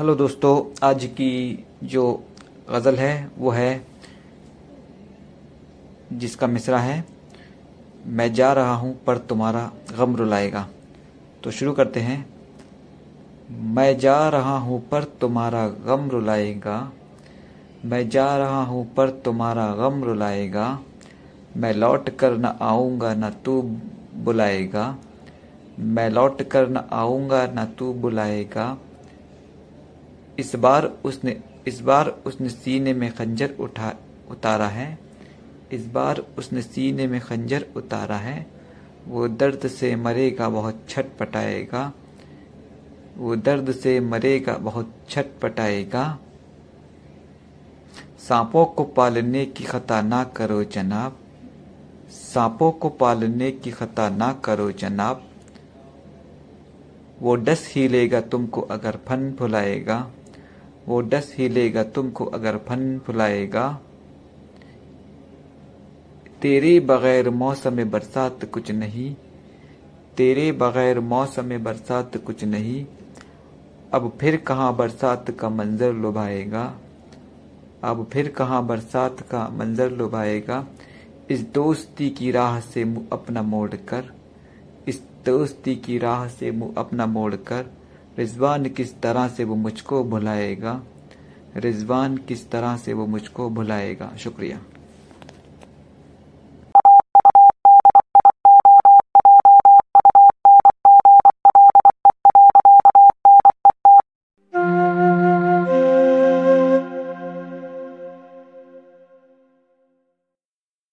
Hello दोस्तों, आज की जो गज़ल है, वो है जिसका मिसरा है, मैं जा रहा हूँ पर तुम्हारा गम रुलाएगा। तो शुरू करते हैं। मैं जा रहा हूँ पर तुम्हारा गम रुलाएगा। मैं जा रहा हूँ पर तुम्हारा गम रुलाएगा। मैं लौट कर न आऊँगा, न तू बुलाएगा। मैं लौट कर न आऊँगा, न तू बुलाएगा। इस बार उसने, इस बार उसने सीने में खंजर उठा, उतारा है। इस बार उसने सीने में खंजर उतारा है। वो दर्द से मरेगा, बहुत छट पटाएगा। वो दर्द से मरेगा, बहुत छट पटाएगा। सांपों को पालने की खता ना करो जनाब। सांपों को पालने की खता ना करो जनाब। वो डस ही लेगा तुमको अगर फन फुलाएगा। वो डस ही लेगा तुमको अगर फन फुलाएगा। तेरे बगैर मौसम बरसात कुछ नहीं। तेरे बगैर मौसम बरसात कुछ नहीं। अब फिर कहाँ बरसात का मंजर लुभाएगा? अब फिर कहाँ बरसात का मंजर लुभाएगा? इस दोस्ती की राह से मुँह अपना मोड़ कर। इस दोस्ती की राह से मुँह अपना मोड़ कर। रिजवान किस तरह से वो मुझको भुलाएगा रिजवान किस तरह से वो मुझको भुलाएगा शुक्रिया।